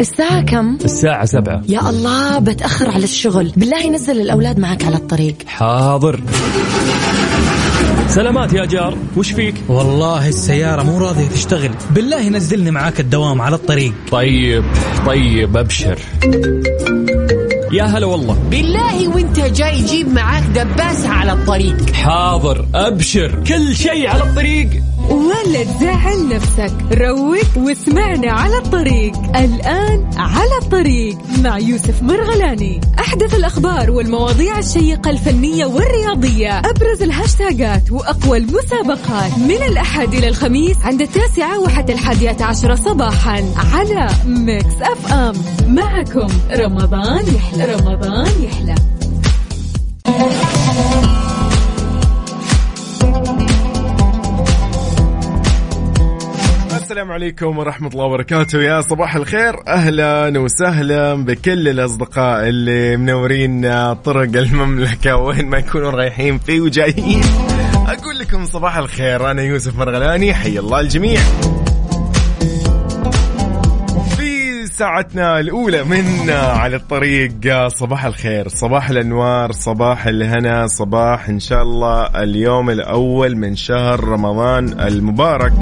الساعة كم؟ الساعة سبعة. يا الله بتأخر على الشغل. بالله نزل الأولاد معك على الطريق. حاضر. سلامات يا جار وش فيك؟ والله السيارة مو راضية تشتغل. بالله نزلني معاك الدوام على الطريق. طيب طيب أبشر. يا هلا والله. بالله وانت جاي جيب معاك دباسة على الطريق. حاضر أبشر. كل شيء على الطريق. ولا تزعل نفسك. روق واسمعنا على الطريق. الآن على الطريق مع يوسف مرغلاني. أحدث الأخبار والمواضيع الشيقة الفنية والرياضية. أبرز الهاشتاجات وأقوى المسابقات. من الأحد إلى الخميس عند التاسعة وحتى الحادية عشرة صباحا على Mix FM. معكم رمضان يحلى. رمضان يحلى. السلام عليكم ورحمة الله وبركاته. يا صباح الخير. أهلا وسهلا بكل الأصدقاء اللي منورين طرق المملكة وين ما يكونوا رايحين فيه وجايين. أقول لكم صباح الخير. أنا يوسف مرغلاني. حي الله الجميع. في ساعتنا الأولى من على الطريق صباح الخير. صباح الأنوار صباح الهنا صباح إن شاء الله اليوم الأول من شهر رمضان المبارك.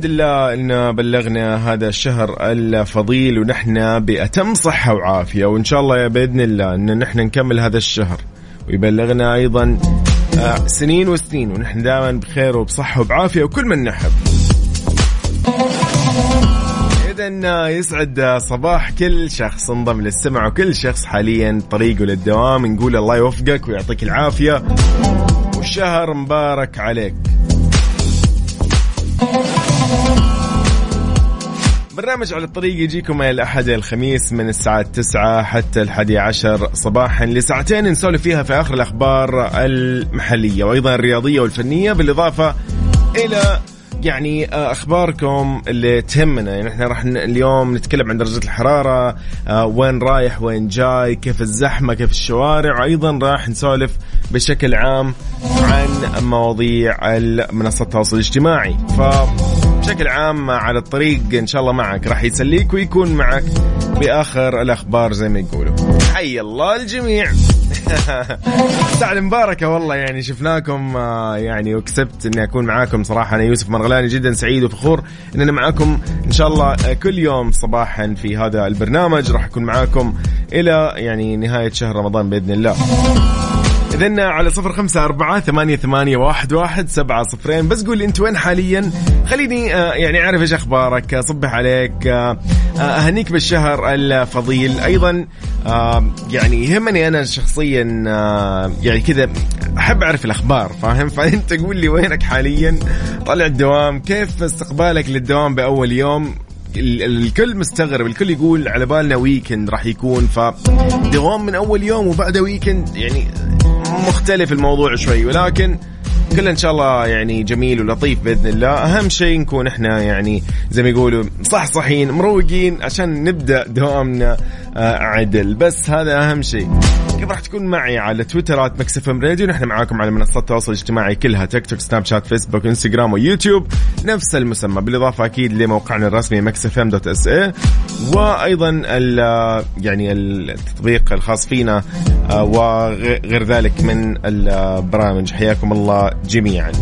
الحمد لله إن بلغنا هذا الشهر الفضيل ونحن بأتم صحة وعافية وإن شاء الله بإذن الله إن نحن نكمل هذا الشهر ويبلغنا أيضا آه، سنين وسنين ونحن دائما بخير وبصحة وبعافية وكل من نحب. اذا يسعد صباح كل شخص انضم للسمع وكل شخص حاليا طريقه للدوام نقول الله يوفقك ويعطيك العافية والشهر مبارك عليك. برنامج على الطريق يجيكم الأحد الخميس من الساعة 9 حتى الحادي عشر صباحا لساعتين نسولف فيها في آخر الأخبار المحلية وأيضا الرياضية والفنية بالإضافة إلى يعني أخباركم اللي تهمنا. يعني إحنا راح اليوم نتكلم عن درجة الحرارة آه، وين رايح وين جاي كيف الزحمة كيف الشوارع. وأيضا راح نسولف بشكل عام عن مواضيع منصات التواصل الاجتماعي. ف بشكل عام على الطريق إن شاء الله معك. راح يسليك ويكون معك بآخر الأخبار زي ما يقولوا. حي الله الجميع. ساعة المباركة والله يعني شفناكم آه، يعني وكسبت إني أكون معاكم صراحة. أنا يوسف مرغلاني جدا سعيد وفخور ان أنا معاكم إن شاء الله آه، كل يوم صباحا في هذا البرنامج. راح أكون معاكم إلى يعني نهاية شهر رمضان بإذن الله. إذن على صفر خمسة أربعة ثمانية, ثمانية واحد, واحد سبعة صفرين. بس قول أنت وين حاليا؟ خليني آه، يعني أعرف إيش أخبارك صبح عليك آه، آه، أهنيك بالشهر الفضيل. أيضا يعني يهمني أنا شخصيا يعني كذا أحب أعرف الأخبار فاهم؟ فأنت قول لي وينك حاليا؟ طلع الدوام كيف استقبالك للدوام بأول يوم؟ الكل مستغرب الكل يقول على بالنا weekend راح يكون فدوام من أول يوم وبعد weekend يعني مختلف الموضوع شوي ولكن كل إن شاء الله يعني جميل ولطيف بإذن الله. أهم شيء نكون إحنا يعني زي ما يقولوا صح صحين مروقين عشان نبدأ دوامنا آه، عدل. بس هذا أهم شيء. كيف راح تكون معي على تويتر آت Mix FM Radio. نحن معاكم على منصات التواصل الاجتماعي كلها تيك توك سناب شات فيسبوك إنستغرام ويوتيوب. نفس المسمى بالإضافة أكيد لموقعنا الرسمي Mix FM dot SA وأيضا يعني التطبيق الخاص فينا آه، وغير ذلك من البرامج. حياكم الله جميعا.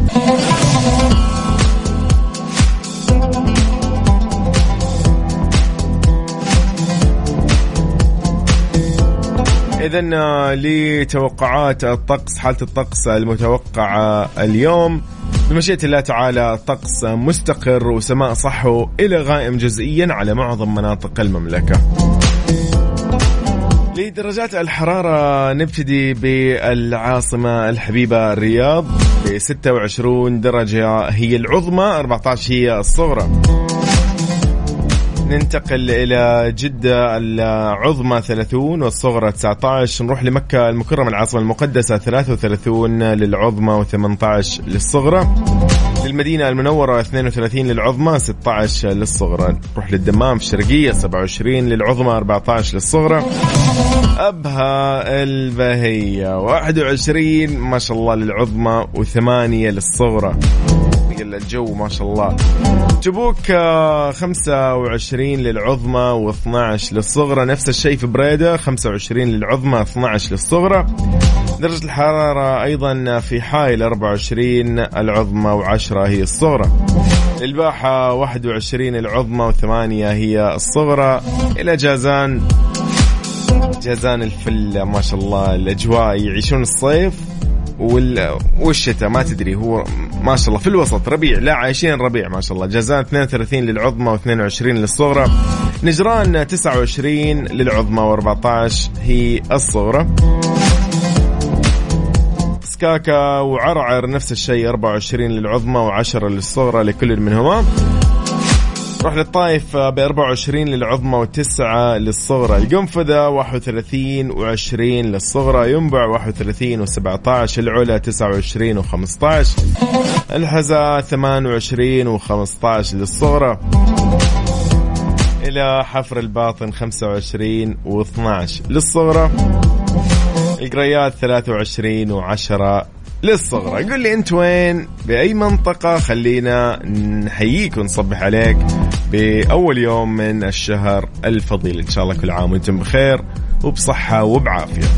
إذا آه، لتوقعات الطقس حالة الطقس المتوقعة اليوم. بمشيئة الله تعالى الطقس مستقر وسماء صحو إلى غائم جزئيا على معظم مناطق المملكة. لدرجات الحرارة نبتدي بالعاصمة الحبيبة الرياض ب 26 درجة هي العظمى 14 هي الصغرى. ننتقل إلى جدة العظمى 30 والصغرى 19 نروح لمكة المكرمة العاصمة المقدسة 33 للعظمى و18 للصغرى. للمدينة المنورة 32 للعظمى 16 للصغرى. نروح للدمام في الشرقية 27 للعظمى 14 للصغرى. أبها البهية 21 ما شاء الله للعظمى و8 للصغرى. الجو ما شاء الله. تبوك 25 للعظمى و12 للصغرى. نفس الشيء في بريدة 25 للعظمى 12 للصغرى. درجة الحرارة أيضا في حائل 24 العظمى و10 هي الصغرى. الباحة 21 العظمى و8 هي الصغرى. إلى جازان. جازان الفل ما شاء الله الأجواء يعيشون الصيف. وال... والشتاء ما تدري هو ما شاء الله في الوسط ربيع لا عايشين ربيع ما شاء الله. جازان 32 للعظمى و22 للصغرى. نجران 29 للعظمى و14 هي الصغرى. سكاكا وعرعر نفس الشيء 24 للعظمى و10 للصغرى لكل منهما. نروح للطايف ب 24 للعظمى و9 للصغرى. القنفذة 31 و20 للصغرى ينبع 31 و17 العلا 29 و15 الحزة 28 و15 للصغرى. إلى حفر الباطن 25 و12 للصغرى. القريات 23 و10 للصغرى. قل لي أنت وين؟ بأي منطقة؟ خلينا نحييك ونصبح عليك. بأول يوم من الشهر الفضيل. إن شاء الله كل عام وأنتم بخير وبصحة وبعافية.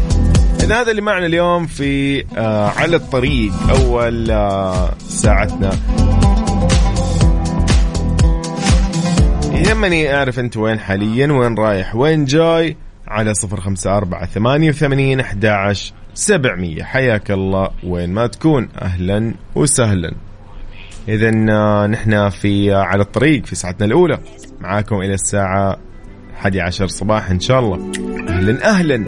إذا هذا اللي معنا اليوم في آه على الطريق أول آه ساعتنا. يهمني أعرف أنت وين حاليا وين رايح وين جاي؟ على صفر خمسة أربعة ثمانية وثمانين أحد سبعمية. حياك الله وين ما تكون. أهلا وسهلا. إذا نحن في على الطريق في ساعتنا الأولى. معاكم إلى الساعة 11 صباح إن شاء الله. أهلا أهلا.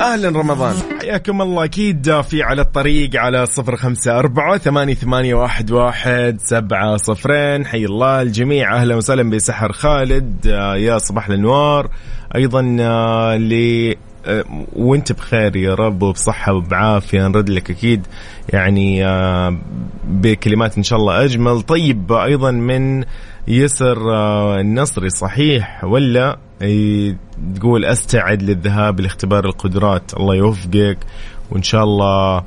أهلا رمضان. حياكم الله أكيد في على الطريق على صفر خمسة أربعة ثمانية, ثمانية واحد, واحد سبعة صفرين. حي الله الجميع. أهلا وسهلا بسحر خالد يا صباح الأنوار. أيضا ل وانت بخير يا رب وبصحة وبعافية نرد لك أكيد. يعني بكلمات إن شاء الله أجمل. طيب أيضا من يسر النصري صحيح ولا؟ تقول أستعد للذهاب لاختبار القدرات. الله يوفقك وإن شاء الله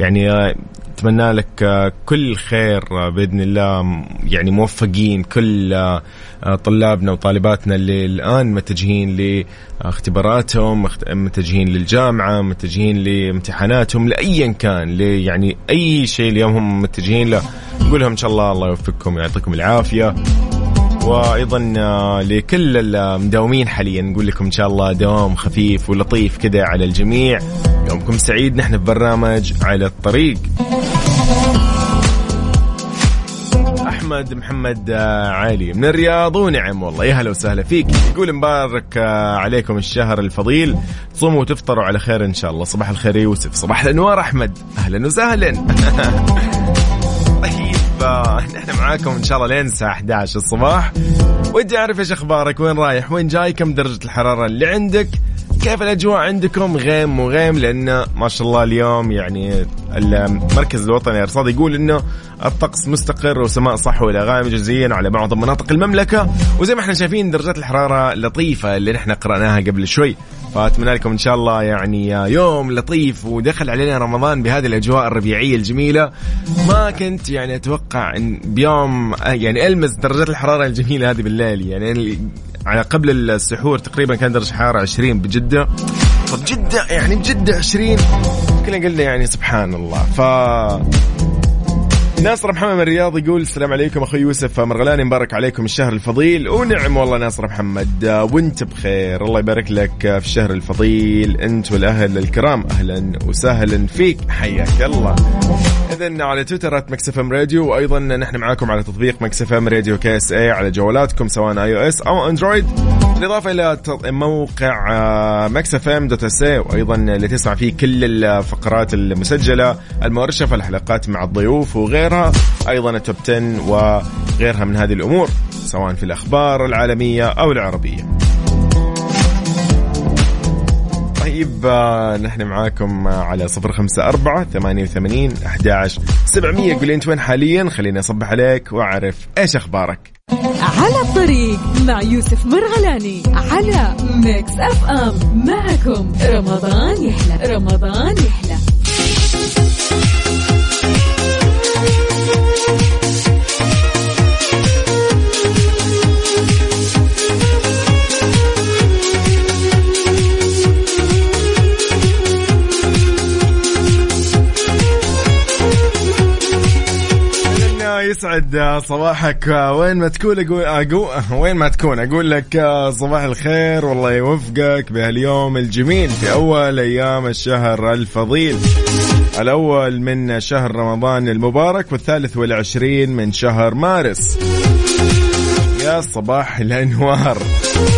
يعني أتمنى لك كل خير بإذن الله. يعني موفقين كل طلابنا وطالباتنا اللي الآن متجهين لاختباراتهم متجهين للجامعة متجهين لامتحاناتهم لايا كان يعني أي شيء اليوم هم متجهين له. نقول لهم إن شاء الله الله يوفقكم ويعطيكم العافية. وأيضا لكل المداومين حاليا نقول لكم إن شاء الله دوام خفيف ولطيف كذا على الجميع. يومكم سعيد نحن في برنامج على الطريق. أحمد محمد علي من الرياض ونعم والله. يا هلا وسهلا فيك. يقول مبارك عليكم الشهر الفضيل. تصوموا وتفطروا على خير إن شاء الله. صباح الخير يوسف صباح الأنوار أحمد. أهلا وسهلا. نحن معاكم إن شاء الله لين الساعة 11 الصباح. ودي أعرف إيش أخبارك وين رايح وين جاي كم درجة الحرارة اللي عندك كيف الأجواء عندكم؟ غيم وغيم لأن ما شاء الله اليوم يعني المركز الوطني للارصاد يقول إنه الطقس مستقر وسماء صحو إلى غائم جزئيا على بعض مناطق المملكة. وزي ما إحنا شايفين درجات الحرارة لطيفة اللي نحن قرأناها قبل شوي. فأتمنى لكم إن شاء الله يعني يوم لطيف ودخل علينا رمضان بهذه الأجواء الربيعية الجميلة. ما كنت يعني أتوقع إن بيوم يعني ألمس درجات الحرارة الجميلة هذه بالليل. يعني على قبل السحور تقريبا كان درجة حرارة 20 بجدة. طب جدة يعني بجده 20 كلنا قلنا يعني سبحان الله. ف ناصر محمد من الرياض يقول السلام عليكم أخوي يوسف مرغلاني مبارك عليكم الشهر الفضيل. ونعم والله ناصر محمد وانت بخير. الله يبارك لك في الشهر الفضيل. انت والأهل الكرام أهلا وسهلا فيك. حياك الله. اذا على تويتر Mix FM Radio وأيضا نحن معاكم على تطبيق Mix FM Radio KSA على جوالاتكم سواء iOS أو Android بالإضافة إلى موقع Mix FM dot SA وأيضا اللي تسمع فيه كل الفقرات المسجلة المؤرشفه الحلقات مع الضيوف وغير غيرها أيضا ال top 10 وغيرها من هذه الأمور سواء في الأخبار العالمية أو العربية. طيب نحن معاكم على صفر خمسة أربعة ثمانية وثمانين أحد سبعمية. أنت وين حاليا؟ خليني أصبح عليك وأعرف إيش أخبارك. على الطريق مع يوسف مرغلاني على Mix FM معكم. رمضان يحلى. رمضان يحلى. يسعد صباحك وين ما تكون أقول أقول وين ما تكون. أقول لك صباح الخير والله يوفقك بهاليوم الجميل في أول أيام الشهر الفضيل. الأول من شهر رمضان المبارك والثالث والعشرين من شهر مارس. يا صباح الأنوار.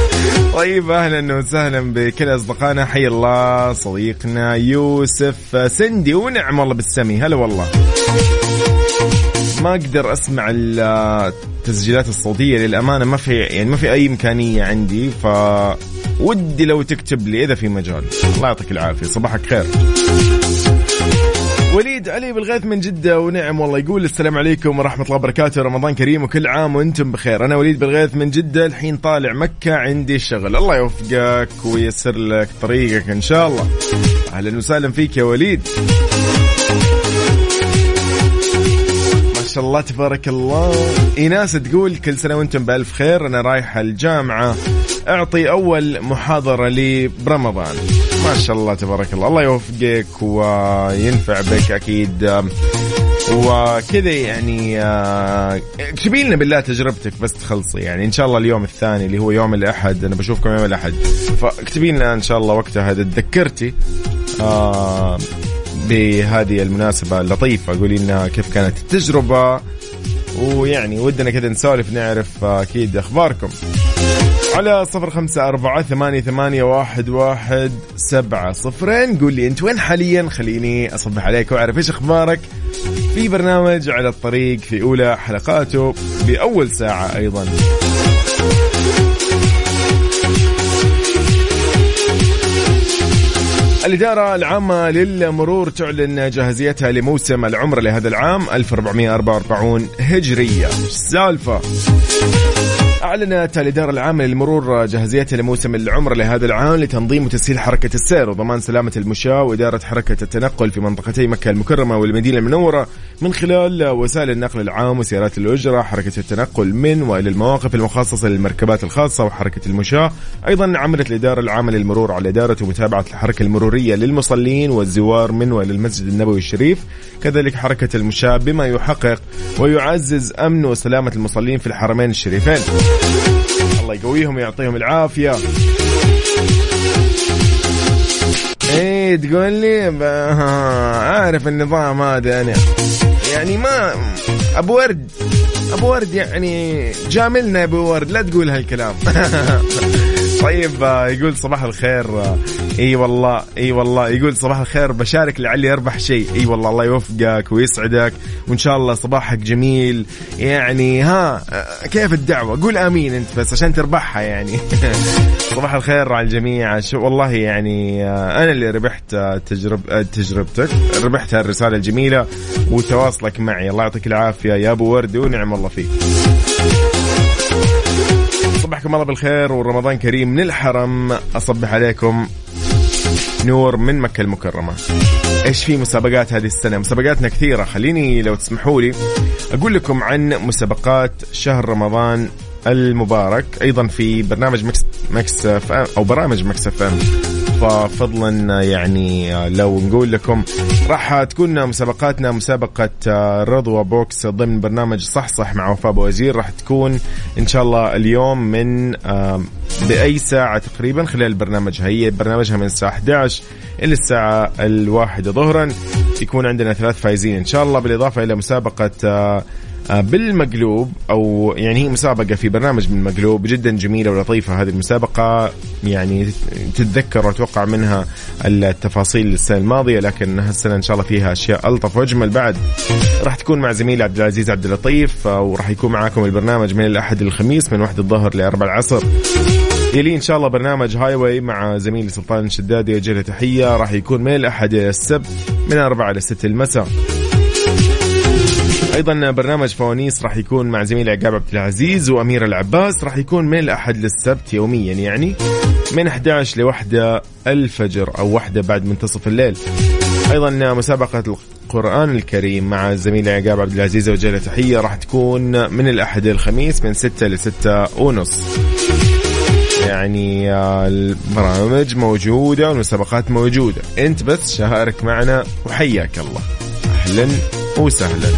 طيب أهلا وسهلا بكل أصدقائنا. حي الله صديقنا يوسف سندي ونعم والله بالسمي. هلا والله. ما أقدر أسمع التسجيلات الصوتية للأمانة ما في يعني ما في أي إمكانية عندي ف ودي لو تكتب لي إذا في مجال. الله يعطيك العافية صباحك خير. وليد علي بالغيث من جدة ونعم والله يقول السلام عليكم ورحمة الله وبركاته رمضان كريم وكل عام وأنتم بخير. أنا وليد بالغيث من جدة الحين طالع مكة عندي شغل. الله يوفقك ويسر لك طريقك إن شاء الله. أهلا وسهلا فيك يا وليد. شاء الله تبارك الله. إيناس تقول كل سنة وأنتم بألف خير. أنا رايحه الجامعة. أعطي أول محاضرة لي برمضان. ما شاء الله تبارك الله. الله يوفقك وينفع بك أكيد. وكذا يعني آه، اكتبي لنا بالله تجربتك بس تخلصي. يعني إن شاء الله اليوم الثاني اللي هو يوم الأحد. أنا بشوفكم يوم الأحد. فاكتبي لنا إن شاء الله وقتها إذا تذكرتي. آه بهذه المناسبة اللطيفة. قولي لنا كيف كانت التجربة ويعني ودنا كذا نسولف نعرف أكيد أخباركم. على صفر خمسة أربعة ثمانية, ثمانية واحد, واحد سبعة صفرين. قول لي أنت وين حاليا؟ خليني أصبح عليك وأعرف إيش أخبارك في برنامج على الطريق في أولى حلقاته بأول ساعة أيضا. الإدارة العامة للمرور تعلن جاهزيتها لموسم العمرة لهذا العام 1444 هجرية. سالفة. أعلنت الإدارة العامة للمرور جاهزيتها لموسم العمر لهذا العام لتنظيم وتسهيل حركة السير وضمان سلامة المشاة وإدارة حركة التنقل في منطقتي مكة المكرمة والمدينة المنورة من خلال وسائل النقل العام وسيارات الأجرة حركة التنقل من وإلى المواقف المخصصة للمركبات الخاصة وحركة المشاة. أيضا عملت الإدارة العامة للمرور على إدارة ومتابعة الحركة المرورية للمصلين والزوار من وإلى المسجد النبوي الشريف. كذلك حركة المشاة بما يحقق ويعزز أمن وسلامة المصلين في الحرمين الشريفين. الله يقويهم ويعطيهم العافية. إيه تقول لي عارف النظام هذا أنا. يعني ما أبو ورد أبو ورد يعني جاملنا أبو ورد لا تقول هالكلام. طيب آه، يقول صباح الخير. آه، اي والله اي والله يقول صباح الخير بشارك لعلي اربح شيء. اي والله الله يوفقك ويسعدك وان شاء الله صباحك جميل. يعني ها آه، كيف الدعوة؟ قول آمين انت بس عشان تربحها يعني. صباح الخير على الجميع. شو والله يعني أنا اللي ربحت تجرب تجربتك. ربحت هالرسالة الجميلة وتواصلك معي. الله يعطيك العافية. يا ابو ورد ونعم الله فيك. صبحكم الله بالخير ورمضان كريم من الحرم. أصبح عليكم نور من مكة المكرمة. إيش في مسابقات هذه السنة؟ مسابقاتنا كثيرة. خليني لو تسمحوا لي أقول لكم عن مسابقات شهر رمضان المبارك أيضا في برنامج Mix Mix أو برامج Mix F ففضلا يعني لو نقول لكم راح تكون مسابقاتنا مسابقة رضوى بوكس ضمن برنامج صح صح مع وفاء وزير. راح تكون إن شاء الله اليوم من بأي ساعة تقريبا خلال البرنامج هي برنامجها من الساعة 11 إلى الساعة الواحدة ظهرا. يكون عندنا ثلاث فايزين إن شاء الله بالإضافة إلى مسابقة آه، بالمقلوب أو يعني هي مسابقة في برنامج من مقلوب جدا جميلة ولطيفة هذه المسابقة. يعني تتذكر واتوقع منها التفاصيل السنة الماضية لكن هالسنة إن شاء الله فيها أشياء ألطف. وأجمل بعد راح تكون مع زميلي عبد العزيز عبد اللطيف آه، وراح يكون معاكم البرنامج من الأحد للخميس من واحد الظهر لأربع العصر. يلي إن شاء الله برنامج هاي واي مع زميلي سلطان الشدادي يوجه تحية راح يكون من الأحد إلى السبت من أربعة إلى ستة المساء. أيضا برنامج فوانيس راح يكون مع زميلي عقاب عبد العزيز وأمير العباس. راح يكون من الأحد للسبت يوميا يعني من 11 لوحدة الفجر أو واحدة بعد منتصف الليل. أيضا مسابقة القرآن الكريم مع زميلي عقاب عبد العزيز وجه تحية راح تكون من الأحد للخميس من 6 ل 6 ونص. يعني البرامج موجودة والمسابقات موجودة. أنت بس شارك معنا وحياك الله. أهلا وسهلا.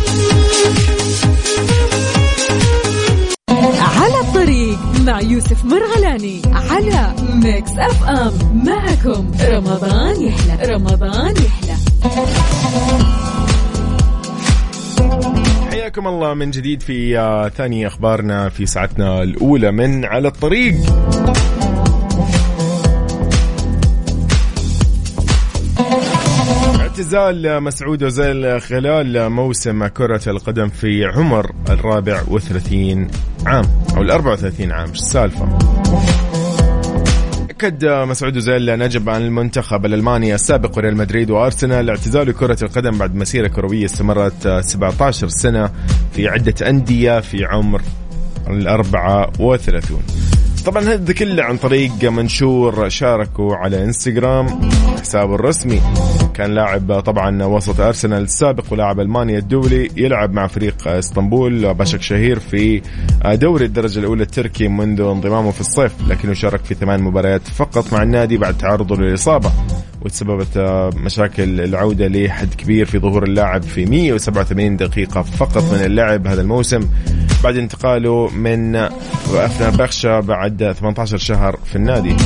على الطريق مع يوسف مرغلاني على Mix FM معكم رمضان يحلى. رمضان يحلى. حياكم الله من جديد في آه، ثاني أخبارنا في ساعتنا الأولى من على الطريق. اعتزال مسعود اوزيل خلال موسم كرة القدم في عمر الرابع وثلاثين عام أو ال 34 عام السالفة؟ أكد مسعود اوزيل نجب عن المنتخب الألماني السابق ريال مدريد وأرسنال اعتزال كرة القدم بعد مسيرة كروية استمرت 17 سنة في عدة أندية في عمر الأربعة وثلاثون طبعا هذا كله عن طريق منشور شاركوا على إنستغرام حسابه الرسمي كان لاعب طبعا وسط أرسنال السابق ولاعب ألمانيا الدولي يلعب مع فريق إسطنبول باشك شهير في دوري الدرجة الأولى التركي منذ انضمامه في الصيف لكنه شارك في ثمان مباريات فقط مع النادي بعد تعرضه للإصابة وتسببت العوده العودة لحد كبير في ظهور اللاعب في 187 دقيقة فقط من اللعب هذا الموسم بعد انتقاله من أفنا بخشة بعد 18 شهر في النادي.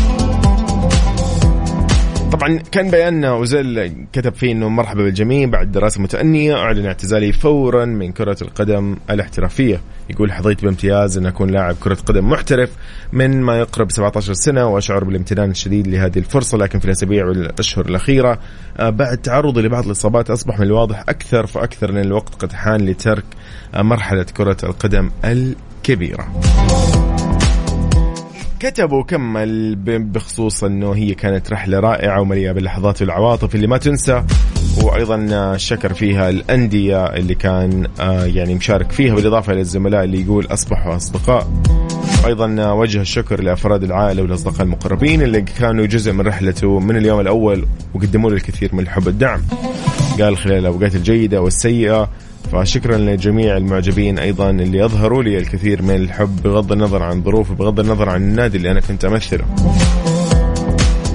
طبعا كان بيان أوزيل كتب فيه إنه مرحبا بالجميع بعد دراسة متأنية أعلن اعتزالي فورا من كرة القدم الاحترافية يقول حظيت بامتياز إن أكون لاعب كرة قدم محترف من ما يقرب 17 سنة وأشعر بالامتنان الشديد لهذه الفرصة لكن في الأسابيع والاشهر الأخيرة آه، بعد تعرضي لبعض الإصابات أصبح من الواضح أكثر فأكثر إن الوقت قد حان لترك مرحلة كرة القدم الكبيرة. كتبوا كمل بخصوص إنه هي كانت رحلة رائعة ومليئة باللحظات والعواطف اللي ما تنسى وأيضا شكر فيها الأندية اللي كان آه، يعني مشارك فيها بالإضافة إلى الزملاء اللي يقول أصبحوا أصدقاء. أيضا وجه الشكر لأفراد العائلة والأصدقاء المقربين اللي كانوا جزء من رحلته من اليوم الأول وقدموا له الكثير من الحب والدعم. قال خلال الأوقات الجيدة والسيئة فشكرا لجميع المعجبين أيضا اللي أظهروا لي الكثير من الحب بغض النظر عن ظروفي بغض النظر عن النادي اللي أنا كنت أمثله.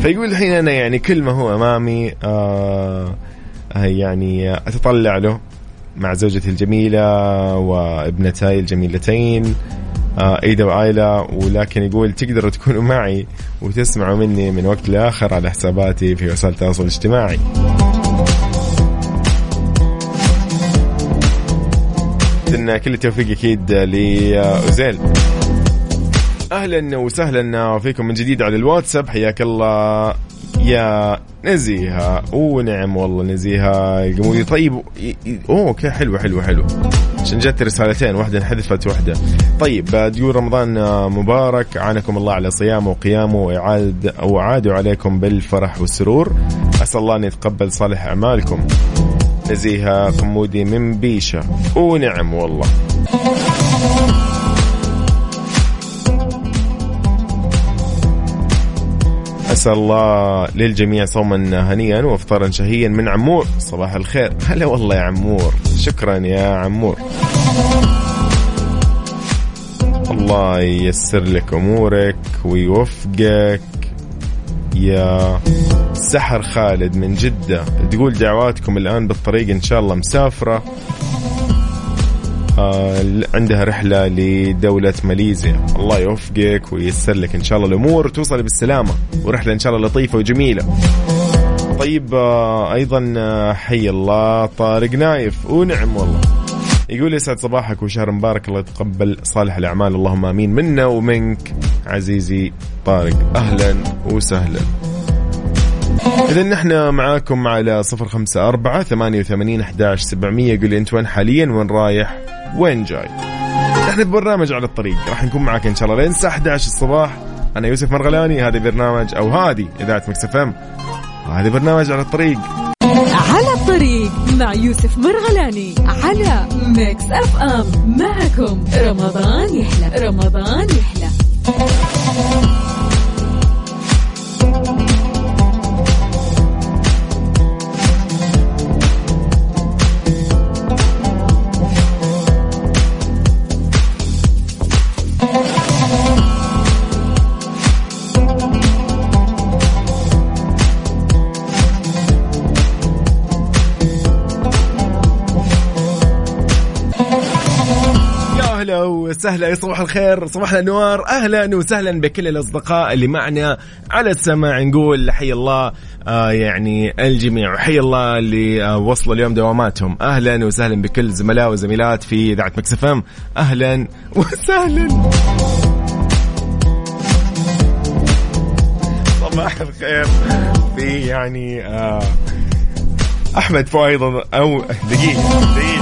فيقول الحين أنا يعني كل ما هو أمامي آه يعني أتطلع له مع زوجتي الجميلة وابنتاي الجميلتين آه إيدا وآيلا. ولكن يقول تقدروا تكونوا معي وتسمعوا مني من وقت لآخر على حساباتي في وسائل التواصل الاجتماعي. إن كل التوفيق أكيد لاوزيل أهلا وسهلا فيكم من جديد على الواتساب. حياك الله يا نزيهة. ونعم والله نزيهة. القمودي طيب أوكي حلوة حلوة حلوة. عشان جت رسالتين واحدة انحذفت واحدة. طيب تقول رمضان مبارك. عانكم الله على صيامه وقيامه وإعاد وعادوا عليكم بالفرح والسرور. أسأل الله أن يتقبل صالح أعمالكم. نزيهة قمودي من بيشة. ونعم والله. أسأل الله للجميع صوما هنيئا وافطارا شهيا من عمور. صباح الخير. هلا والله يا عمور. شكرا يا عمور. الله ييسر لك أمورك ويوفقك. يا سحر خالد من جدة. تقول دعواتكم الآن بالطريق إن شاء الله مسافرة. آه عندها رحلة لدولة ماليزيا. الله يوفقك وييسر لك إن شاء الله الأمور. توصل بالسلامة. ورحلة إن شاء الله لطيفة وجميلة. طيب آه أيضا آه، حي الله طارق نايف. ونعم والله. يقول يسعد صباحك وشهر مبارك. الله يتقبل صالح الأعمال. اللهم آمين منا ومنك. عزيزي طارق أهلا وسهلا. إذا نحن معاكم على صفر خمسة أربعة ثمانية وثمانين أحداش سبعمية. قولي أنت وين حاليا؟ وين رايح؟ وين جاي؟ نحن ببرنامج على الطريق. راح نكون معك إن شاء الله لين الساعة 11 الصباح. أنا يوسف مرغلاني هذا برنامج أو هذه إذاعة مكس إم. وهذا برنامج على الطريق. على الطريق مع يوسف مرغلاني على Mix FM. معكم. رمضان يحلى. رمضان يحلى. وسهلا صباح الخير. صباح الانوار أهلا وسهلا بكل الأصدقاء اللي معنا على السماع. نقول حي الله آه يعني الجميع. وحي الله اللي آه وصلوا اليوم دواماتهم. أهلا وسهلا بكل زملاء وزميلات في إذاعة مكسفم أهلا وسهلا. صباح الخير. في يعني آه أحمد فؤاد أو دقيقة دقيقة.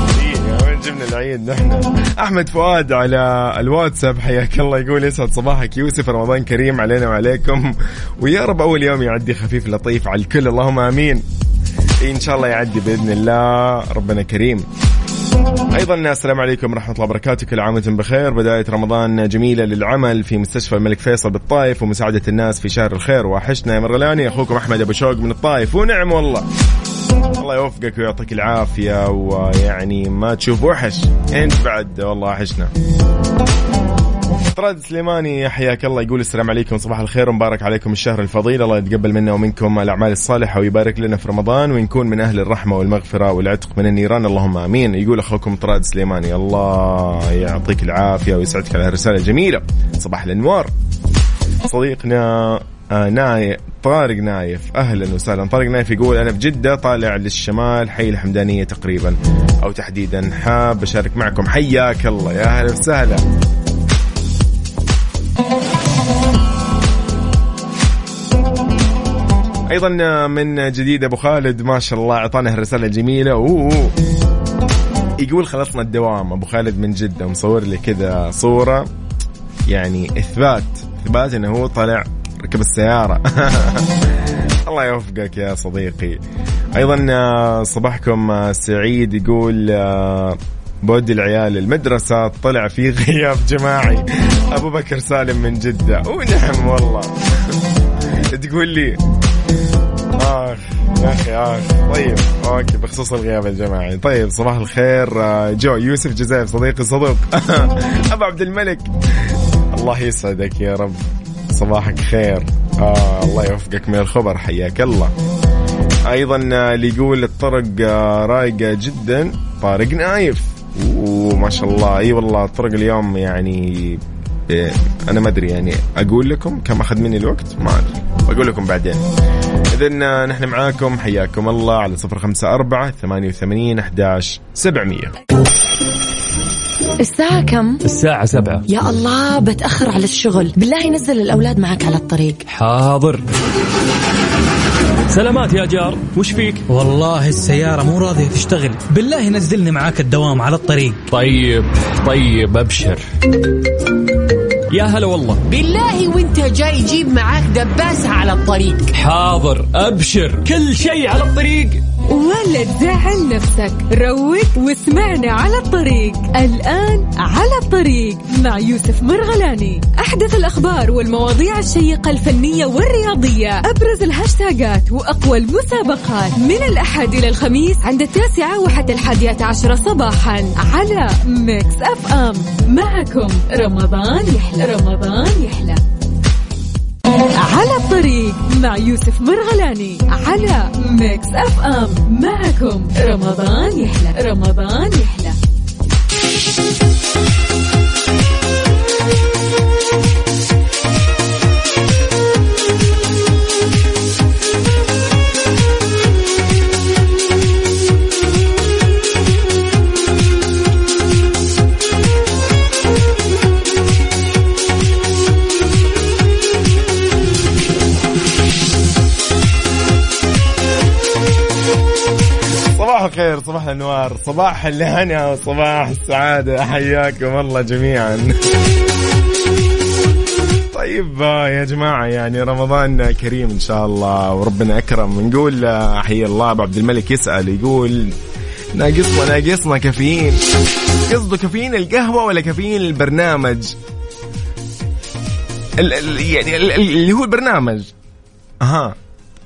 جبنا العيد نحن. أحمد فؤاد على الواتساب حياك الله يقول يسعد صباحك. يوسف رمضان كريم علينا وعليكم. ويا رب أول يوم يعدي خفيف لطيف على الكل. اللهم آمين. إن شاء الله يعدي بإذن الله. ربنا كريم. أيضا السلام عليكم ورحمة الله وبركاته. كل عام وأنتم بخير. بداية رمضان جميلة للعمل في مستشفى الملك فيصل بالطائف ومساعدة الناس في شهر الخير. وحشنا يا مرغلاني. أخوكم أحمد أبو شوق من الطائف. ونعم والله. الله يوفقك ويعطيك العافية ويعني ما تشوف وحش. انت بعد والله وحشنا. طراد سليماني حياك الله يقول السلام عليكم صباح الخير ومبارك عليكم الشهر الفضيل. الله يتقبل منا ومنكم الأعمال الصالحة ويبارك لنا في رمضان ونكون من أهل الرحمة والمغفرة والعتق من النيران. اللهم آمين. يقول أخوكم طراد سليماني الله يعطيك العافية ويسعدك على الرساله الجميله صباح الأنوار. صديقنا آه طارق نايف. أهلا وسهلا. طارق نايف يقول أنا في جده طالع للشمال حي الحمدانية تقريبا. أو تحديدا حاب أشارك معكم. حياك الله. يا أهلا وسهلا. أيضا من جديد أبو خالد. ما شاء الله. أعطانا الرساله الجميله أوه. يقول خلصنا الدوام. أبو خالد من جدة. مصور لي كذا صورة. يعني إثبات. إثبات إنه هو طلع ركب السيارة. الله يوفقك يا صديقي. أيضا صباحكم سعيد يقول بودي العيال المدرسة طلع في غياب جماعي. أبو بكر سالم من جدة. ونعم والله. تقول لي آخ يا أخي آخ. طيب أوكي بخصوص الغياب الجماعي. طيب صباح الخير جو يوسف جزايف صديقي صدوق أبو عبد الملك. الله يسعدك يا رب. صباحك خير. آه الله يوفقك من الخبر حياك الله. أيضا اللي يقول الطرق رايقة جدا طارق نايف. وما شاء الله. أي والله الطرق اليوم يعني إيه أنا ما أدري يعني أقول لكم كم أخذ مني الوقت؟ ما أدري. بقول لكم بعدين. اذا نحن معاكم حياكم الله على صفر خمسة أربعة ثمانية وثمانين أحداش سبعمية. الساعة كم؟ الساعة سبعة. يا الله بتأخر على الشغل. بالله نزل الأولاد معك على الطريق. حاضر. سلامات يا جار. وش فيك؟ والله السيارة مو راضية تشتغل. بالله نزلني معاك الدوام على الطريق. طيب طيب أبشر. يا هلا والله. بالله وانت جاي جيب معاك دباسة على الطريق. حاضر أبشر. كل شيء على الطريق. ولا تزعل نفسك. روق واسمعنا على الطريق. الآن على الطريق مع يوسف مرغلاني. أحدث الأخبار والمواضيع الشيقة الفنية والرياضية. أبرز الهاشتاجات وأقوى المسابقات. من الأحد إلى الخميس عند التاسعة وحتى الحادية عشرة صباحا على Mix FM. معكم رمضان يحلى. رمضان يحلى. على الطريق. مع يوسف مرغلاني على Mix FM. معكم رمضان يحلى رمضان يحلى. الخير صباح الهنا وصباح السعادة. حياكم الله جميعا. طيب يا جماعة يعني رمضان كريم إن شاء الله وربنا أكرم. نقول حي الله أبو عبد الملك يسأل يقول ناقصنا ناقصنا كافيين. قصده كافيين القهوة ولا كافيين البرنامج؟ ال ال يعني ال اللي هو البرنامج. أها.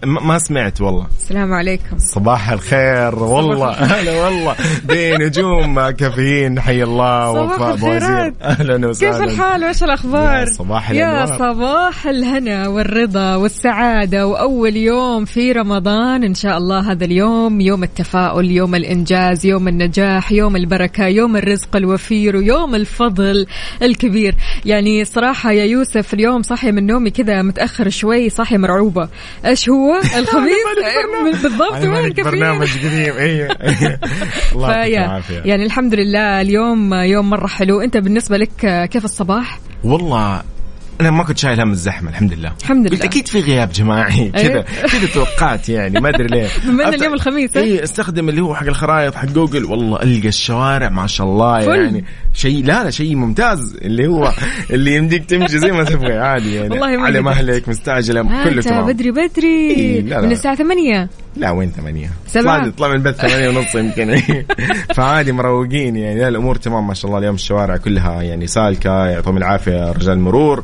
ما سمعت والله. السلام عليكم. صباح الخير. والله. هلا والله. بنجوم كافيين حي الله وفاء بوزير. أهلا وسهلا. كيف الحال؟ وإيش الأخبار؟ يا صباح يا. صباح الهنا والرضا والسعادة وأول يوم في رمضان. إن شاء الله هذا اليوم يوم التفاؤل يوم الإنجاز يوم النجاح يوم البركة يوم الرزق الوفير ويوم الفضل الكبير. يعني صراحة يا يوسف اليوم صاحية من نومي كذا متأخر شوي صاحية مرعوبة. إيش هو؟ الخميس من- بالضبط أنا وين مالك كافيين برنامج قديم. اي الله يعطيك فيا العافية. يعني الحمد لله اليوم يوم مرة حلو. أنت بالنسبة لك كيف الصباح؟ والله أنا ما كنت شايل هم الزحمة الحمد لله الحمد لله. قلت أكيد في غياب جماعي كذا أيوه. كذا توقعت يعني ما أدري ليه بما أفت- اليوم الخميس،؟ اي أستخدم اللي هو حق الخرائط حق جوجل والله ألقى الشوارع ما شاء الله فل. يعني شيء لا لا شيء ممتاز اللي هو اللي يمديك تمشي زي ما تبغى عادي يعني والله على. مهلك مستعجله كله تمام بدري بدري إيه، لا، لا. من الساعة 8 لا وين ثمانية سبعة. طلع من البث ثمانية ونص يمكن فعادي مروقين يعني لا الأمور تمام ما شاء الله اليوم الشوارع كلها يعني سالكة يعطيهم العافية رجال المرور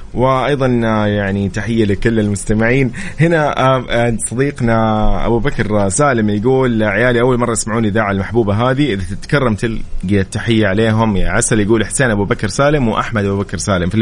وأيضا آه، يعني تحية لكل المستمعين. هنا آه، آه، صديقنا أبو بكر سالم يقول عيالي أول مرة يسمعون الإذاعة المحبوبة هذه. إذا تتكرم تلقى التحية عليهم. يا عسل يقول حسين أبو بكر سالم وأحمد أبو بكر سالم في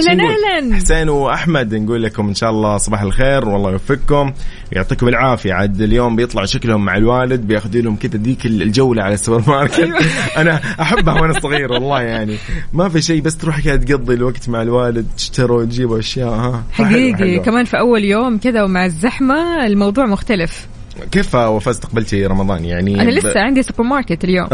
شو نقول؟ أهلاً. حسين وأحمد نقول لكم إن شاء الله صباح الخير والله يوفقكم. ويعطيكم العافية. عاد اليوم بيطلع شكلهم مع الوالد بياخذوا لهم كذا ذيك الجولة على السوبر ماركت. أيوة. أنا أحبها وأنا صغير والله يعني. ما في شيء بس تروح كذا تقضي الوقت مع الوالد. تشتروا تجيبوا أشياء ها حقيقي. كمان في أول يوم كذا ومع الزحمة الموضوع مختلف كيف وفاء استقبلتي رمضان؟ يعني أنا ب- لسه عندي سوبر ماركت اليوم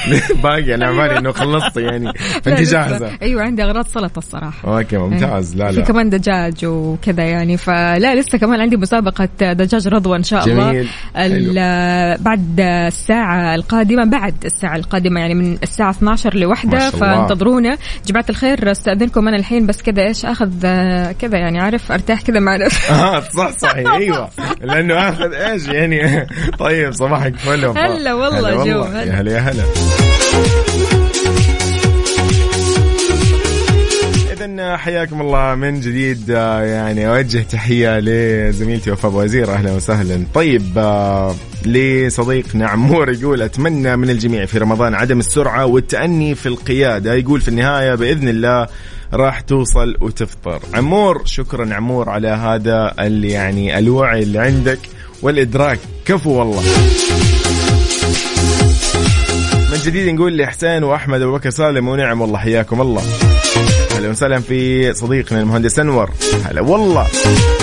باقي أنا على بالي إنه خلصت يعني. فانت. جاهزة؟ أيوة عندي أغراض سلطة الصراحة. okay ممتاز. لا في لا. كمان دجاج وكذا يعني. فلا لسه كمان عندي مسابقة دجاج رضوى إن شاء الله. جميل. ال- بعد الساعة القادمة بعد الساعة القادمة يعني من الساعة 12 للوحدة إن شاء الله. فانتظرونا. جماعة الخير استأذنكم أنا الحين بس كذا إيش أخذ آه، كذا يعني عارف أرتاح كذا مع نفسي آه صح صحيح. أيوه. لأنه أخذ إيش يعني طيب صباحك فل. هلا والله جو،. هلا. يا هلا. يا هلا. إذا حياكم الله من جديد. آه، يعني أوجه تحية لزميلتي وفاء أبو وزير. أهلا وسهلا. طيب آه، لصديقنا عمور يقول أتمنى من الجميع في رمضان عدم السرعة والتأني في القيادة. يقول في النهاية بإذن الله راح توصل وتفطر. عمور شكرا عمور على هذا اللي يعني الوعي اللي عندك. والإدراك. كفو والله. من جديد نقول لحسين وأحمد أبو بكر سالم ونعم والله حياكم الله. أهلا وسهلا في صديقنا المهندس أنور. هلا والله.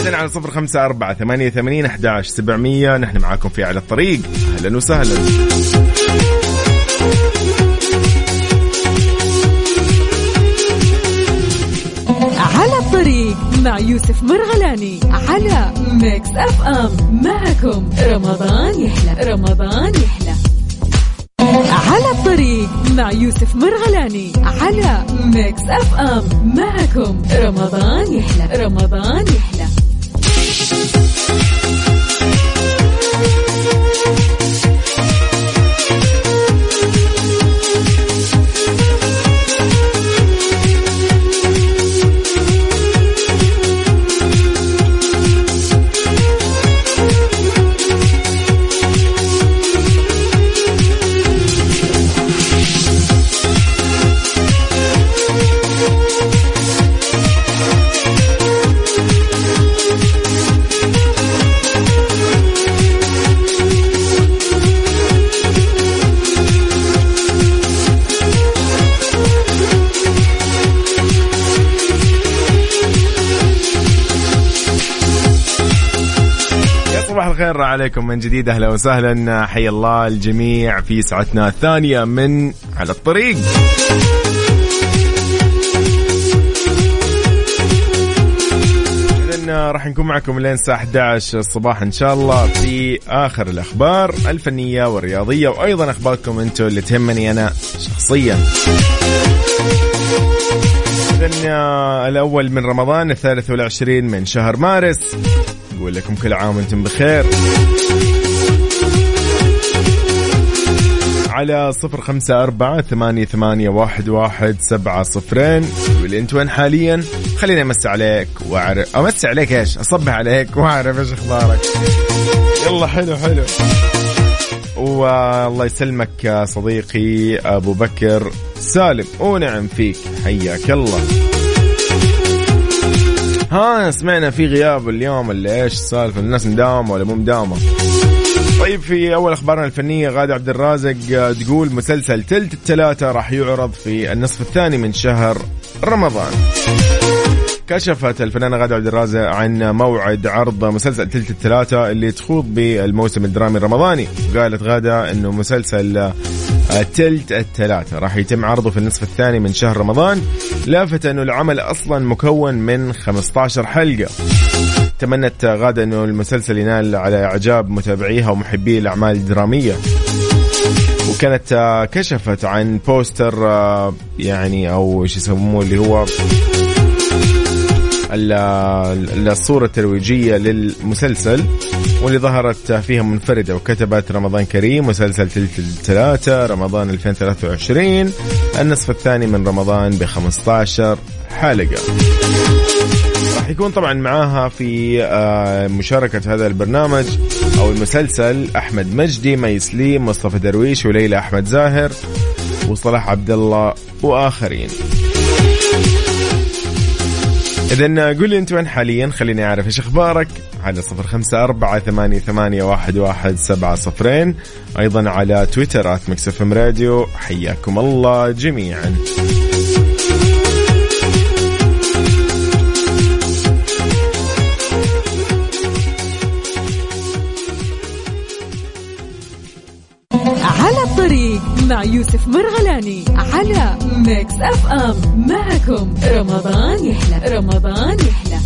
اذا على صفر خمسة أربعة ثمانية ثمانين أحداش سبعمية. نحن معاكم في على الطريق. أهلا وسهلا. مع يوسف مرغلاني على Mix FM. معكم رمضان يحلى. رمضان يحلى. على الطريق مع يوسف مرغلاني على Mix FM. معكم رمضان يحلى. رمضان يحلى. عليكم من جديد. أهلا وسهلا. حي الله الجميع في ساعتنا الثانية من على الطريق. راح نكون معكم لين الساعة 11 الصباح إن شاء الله في آخر الأخبار الفنية والرياضية وأيضا أخباركم أنتم اللي تهمني أنا شخصيا. إذن آه، الأول من رمضان الثالث والعشرين من شهر مارس. نقول لكم كل عام وأنتم بخير. على صفر خمسة أربعة ثمانية, ثمانية واحد, واحد سبعة صفرين. واللي أنت وين حاليا؟ خليني أمسي عليك وأعرف. أمسي عليك إيش؟ أصبح عليك وأعرف إيش أخبارك. يلا حلو حلو. والله يسلمك صديقي أبو بكر سالم. ونعم فيك. حياك الله. ها سمعنا في غياب اليوم ولا إيش السالفه الناس مداومة ولا مو مداومة. طيب في أول أخبارنا الفنية غاده عبد الرازق تقول مسلسل تلت الثلاثه راح يعرض في النصف الثاني من شهر رمضان. كشفت الفنانة غادة عبد الرازق عن موعد عرض مسلسل تلت الثلاثة اللي تخوض بالموسم الدرامي الرمضاني. قالت غادة إنه مسلسل تلت الثلاثة راح يتم عرضه في النصف الثاني من شهر رمضان. لافت إنه العمل أصلا مكون من 15 حلقة. تمنت غادة إنه المسلسل ينال على إعجاب متابعيها ومحبي الأعمال الدرامية. وكانت كشفت عن بوستر يعني أو إيش يسموه اللي هو الصورة الترويجية للمسلسل واللي ظهرت فيها منفردة وكتبت رمضان كريم مسلسل تلت الثلاثة رمضان 2023 النصف الثاني من رمضان ب 15 حلقة. راح يكون طبعا معاها في آه، مشاركة هذا البرنامج أو المسلسل أحمد مجدي ميسليم مصطفى درويش وليلى أحمد زاهر وصلاح عبد الله وآخرين. إذا قول لي أنت وين حاليا؟ خليني أعرف إيش أخبارك. على صفر خمسة أربعة ثمانية, ثمانية واحد, واحد سبعة صفرين. أيضا على تويتر at Mix FM Radio. حياكم الله جميعا. يوسف مرغلاني على Mix FM معكم رمضان يحلى. رمضان يحلى.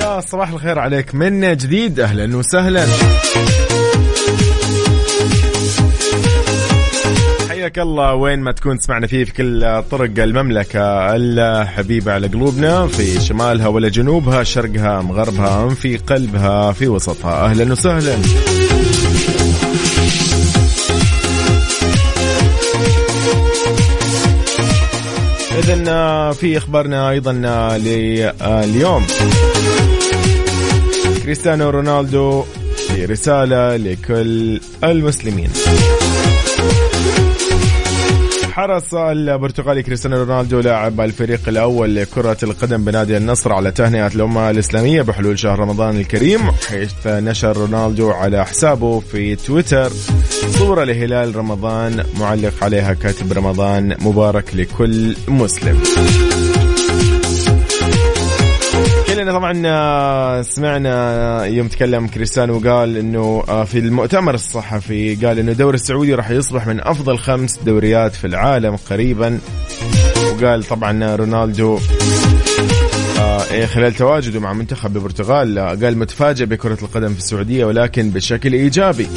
يا صباح الخير عليك. من جديد؟ أهلا وسهلا. حياك الله. وين ما تكون تسمعنا فيه في كل طرق المملكة. الحبيبة على قلوبنا في شمالها ولا جنوبها شرقها مغربها في قلبها في وسطها. أهلا وسهلا. إذا آه، في إخبارنا أيضا آه، لليوم. كريستيانو رونالدو رساله لكل المسلمين. حرص البرتغالي كريستيانو رونالدو لاعب الفريق الأول لكرة القدم بنادي النصر على تهنئة الأمة الإسلامية بحلول شهر رمضان الكريم حيث نشر رونالدو على حسابه في تويتر صورة لهلال رمضان معلق عليها كاتب رمضان مبارك لكل مسلم. كلنا طبعا آه، سمعنا يوم تكلم كريستيانو وقال إنه آه، في المؤتمر الصحفي قال إنه الدوري السعودي راح يصبح من أفضل خمس دوريات في العالم قريبا. وقال طبعا رونالدو آه، خلال تواجده مع منتخب البرتغال قال متفاجئ بكرة القدم في السعودية ولكن بشكل إيجابي.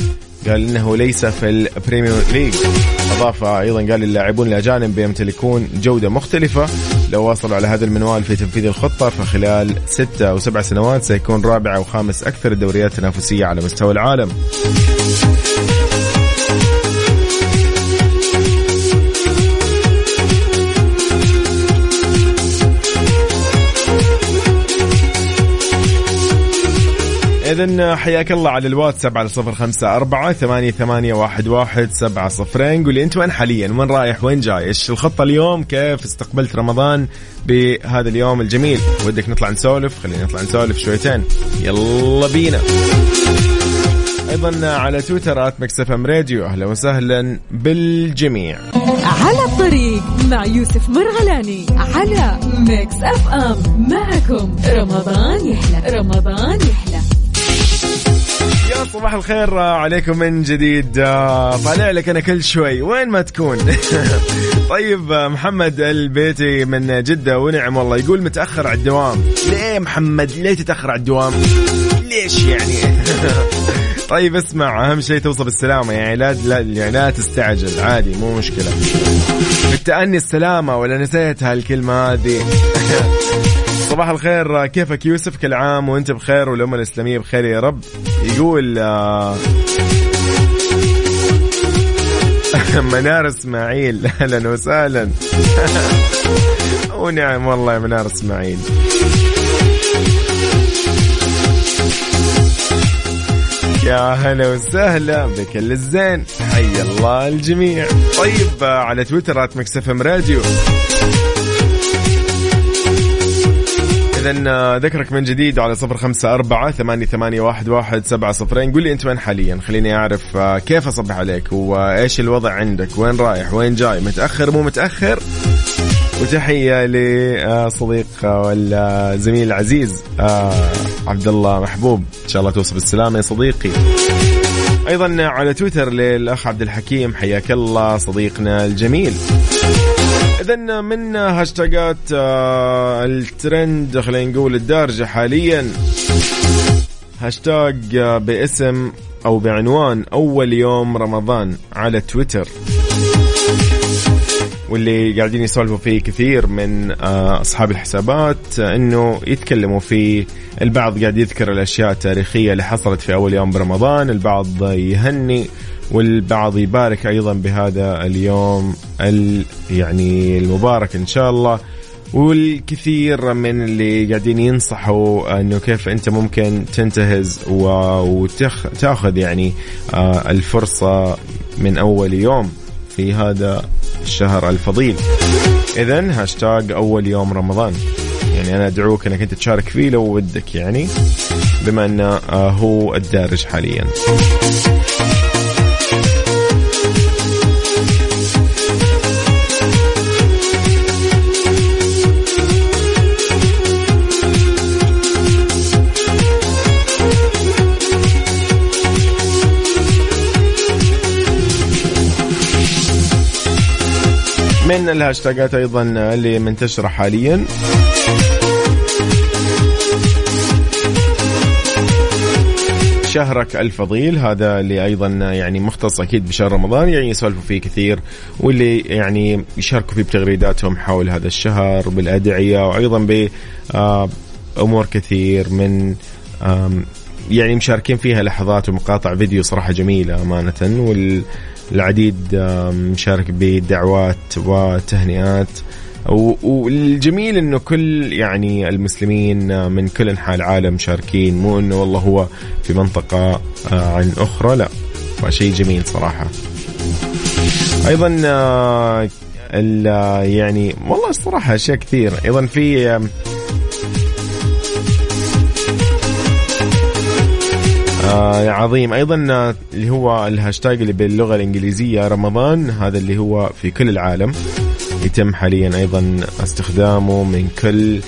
قال إنه ليس في ال Premier League أضاف أيضا قال اللاعبون الأجانب بيمتلكون جودة مختلفة. لو واصلوا على هذا المنوال في تنفيذ الخطة فخلال ستة أو سبع سنوات سيكون رابع أو خامس أكثر الدوريات تنافسيه على مستوى العالم. إذا حياك الله على الواتساب على صفر خمسة أربعة ثمانية, ثمانية واحد, واحد سبعة صفرين. قولي أنت وين حاليا؟ وين رايح؟ وين جاي؟ إيش الخطة اليوم؟ كيف استقبلت رمضان بهذا اليوم الجميل؟ ودك نطلع نسولف خلينا نطلع نسولف شويتين. يلا بينا. أيضا على تويتر at Mix FM Radio. أهلا وسهلا بالجميع. على الطريق مع يوسف مرغلاني على Mix FM. معكم رمضان يحلى رمضان يحلى. يا صباح الخير عليكم من جديد آه، طالع لك أنا كل شوي وين ما تكون. طيب محمد البيتي من جدة ونعم والله يقول متأخر على الدوام. ليه محمد؟ ليه تتأخر على الدوام؟ ليش يعني؟ طيب اسمع أهم شيء توصل بالسلامة يعني لا لا يعني لا تستعجل عادي مو مشكلة. بالتأني السلامة ولا نسيت هالكلمة هذه؟ صباح الخير. كيفك يوسف؟ كل عام وانت بخير والأمة الإسلامية بخير يا رب. يقول آه، منار إسماعيل. أهلا وسهلا. ونعم والله يا منار إسماعيل. يا هلا وسهلا بكل الزين. حي الله الجميع. طيب على تويتر at Mix FM Radio. إذا أذكرك من جديد على صفر خمسة أربعة ثمانية, ثمانية واحد, واحد سبعة صفرين. قل لي أنت وين حاليا؟ خليني أعرف آه، كيف أصبح عليك؟ وإيش الوضع عندك؟ وين رايح؟ وين جاي؟ متأخر؟ مو متأخر؟ وتحية لصديق ولا زميل العزيز آه، عبد الله محبوب. إن شاء الله توصل بالسلامة يا صديقي. أيضا على تويتر للأخ عبد الحكيم حياك الله صديقنا الجميل. اذا من هاشتاجات آه، الترند خلينا نقول الدارجة حاليا. هاشتاج آه، باسم أو بعنوان أول يوم رمضان على تويتر. واللي قاعدين يسولفوا فيه كثير من آه، أصحاب الحسابات إنه يتكلموا فيه البعض قاعد يذكر الأشياء التاريخية اللي حصلت في أول يوم برمضان البعض يهني والبعض يبارك أيضا بهذا اليوم يعني المبارك إن شاء الله. والكثير من اللي قاعدين ينصحوا إنه كيف أنت ممكن تنتهز وتاخذ يعني آه، الفرصة من أول يوم في هذا الشهر الفضيل. اذا هاشتاج أول يوم رمضان. يعني أنا أدعوك إنك أنت تشارك فيه لو ودك يعني بما إنه آه، هو الدارج حاليا. من الهاشتاجات أيضا اللي منتشرة حاليا. شهرك الفضيل هذا اللي أيضا يعني مختص أكيد بشهر رمضان يعني يسولفوا فيه كثير واللي يعني يشاركوا فيه بتغريداتهم حول هذا الشهر بالأدعية وأيضا بامور كثير من يعني مشاركين فيها لحظات ومقاطع فيديو صراحة جميلة أمانة وال العديد مشارك بدعوات وتهنئات. والجميل إنه كل يعني المسلمين من كل أنحاء العالم مشاركين. مو إنه والله هو في منطقة آه، عن أخرى لا. شيء جميل صراحة. أيضا آه، يعني والله الصراحة أشياء كثير. أيضا في آه عظيم. أيضا آه، اللي هو الهاشتاج اللي باللغة الإنجليزية رمضان هذا اللي هو في كل العالم يتم حاليا أيضا استخدامه من كل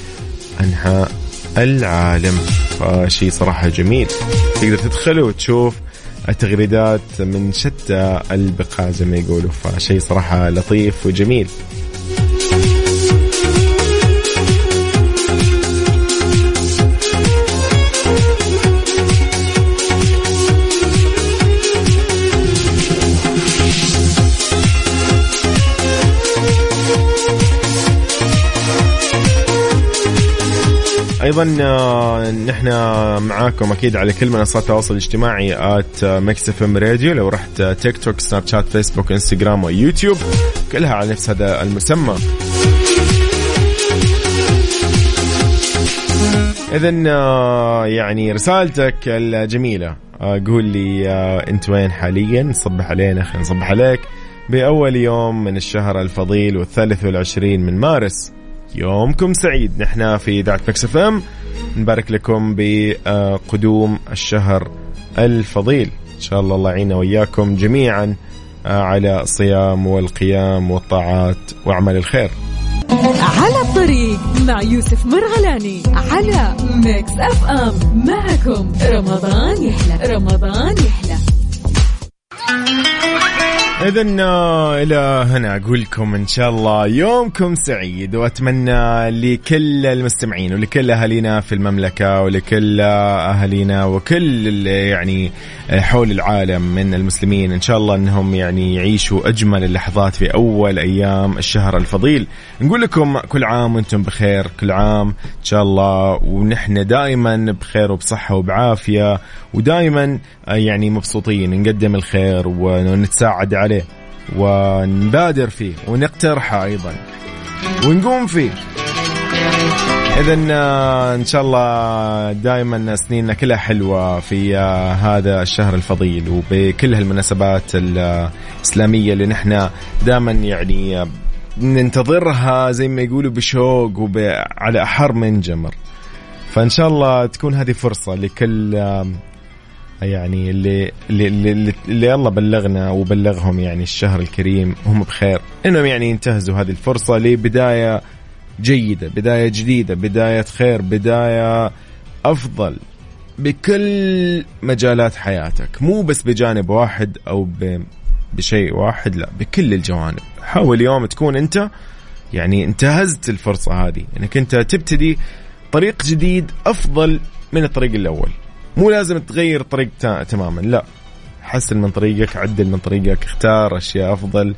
أنحاء العالم. فشيء صراحة جميل. تقدر تدخل وتشوف التغريدات من شتى البقاع زي ما يقولوا. فشيء صراحة لطيف وجميل. أيضا آه، نحن معاكم أكيد على كل منصات التواصل الاجتماعي at Mix FM Radio لو رحت تيك توك سناب شات فيسبوك انستغرام ويوتيوب كلها على نفس هذا المسمى. اذا آه، يعني رسالتك الجميلة. آه، قول لي أنت وين حاليا؟ نصبح علينا خلينا نصبح عليك. بأول يوم من الشهر الفضيل والثالث والعشرين من مارس يومكم سعيد. نحن في إذاعة Mix FM. نبارك لكم بقدوم الشهر الفضيل. إن شاء الله الله يعيننا وإياكم جميعا آه، على الصيام والقيام والطاعات وأعمال الخير. على الطريق مع يوسف مرغلاني على Mix FM. معكم رمضان يحلى رمضان يحلى. اذا إلى هنا أقول لكم إن شاء الله يومكم سعيد وأتمنى لكل المستمعين ولكل أهالينا في المملكة ولكل أهالينا وكل يعني حول العالم من المسلمين. إن شاء الله إنهم يعني يعيشوا أجمل اللحظات في أول أيام الشهر الفضيل. نقول لكم كل عام وأنتم بخير كل عام إن شاء الله ونحن دائما بخير وبصحة وبعافية ودائما يعني مبسوطين نقدم الخير ونتساعد عليه. ونبادر فيه ونقترحه أيضا ونقوم فيه. اذا آه، إن شاء الله دائما سنيننا كلها حلوة في آه، هذا الشهر الفضيل وبكل هالمناسبات الإسلامية اللي نحن دائما يعني آه، ننتظرها زي ما يقولوا بشوق وعلى أحر من جمر. فإن شاء الله تكون هذه فرصة لكل يعني اللي اللي اللي, اللي الله بلغنا وبلغهم يعني الشهر الكريم هم بخير. إنهم يعني ينتهزوا هذه الفرصة لبداية جيدة بداية جديدة بداية خير بداية أفضل بكل مجالات حياتك. مو بس بجانب واحد أو بشيء واحد لا بكل الجوانب. حاول اليوم تكون أنت يعني انتهزت الفرصة هذه. إنك أنت تبتدي طريق جديد أفضل من الطريق الأول. مو لازم تغير طريق تماما لا. حسن من طريقك عدل من طريقك اختار أشياء أفضل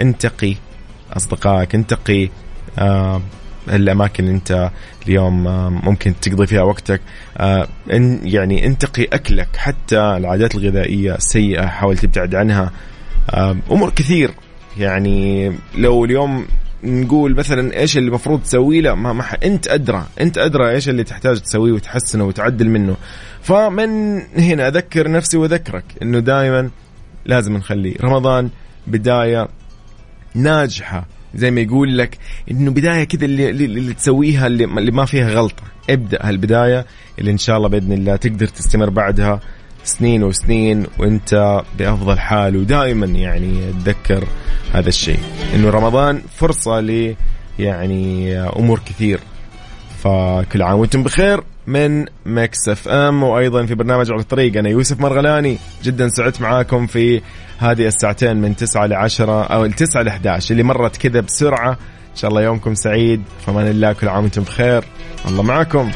انتقي أصدقائك انتقي آه الأماكن اللي أنت اليوم آه، ممكن تقضي فيها وقتك. آه، يعني انتقي أكلك حتى العادات الغذائية السيئه حاول تبتعد عنها. آه، أمور كثير. يعني لو اليوم نقول مثلا إيش اللي المفروض تسويه؟ لا ما, ما أنت أدرى أنت أدرى إيش اللي تحتاج تسويه وتحسنه وتعدل منه. فمن هنا أذكر نفسي وأذكرك إنه دائما لازم نخلي رمضان بداية ناجحة. زي ما يقول لك إنه بداية كذا اللي, اللي تسويها اللي ما فيها غلطة. ابدأ هالبداية اللي إن شاء الله بإذن الله تقدر تستمر بعدها. سنين وسنين وانت بأفضل حال ودائما يعني تذكر هذا الشيء. إنه رمضان فرصة ل يعني أمور كثير. فكل عام وأنتم بخير من Mix FM وأيضا في برنامج على الطريق. أنا يوسف مرغلاني جدا سعدت معاكم في هذه الساعتين من 9 ل 10 أو ال 9 ل 11 اللي مرت كذا بسرعة. إن شاء الله يومكم سعيد. فمان الله كل عام وأنتم بخير. الله معكم.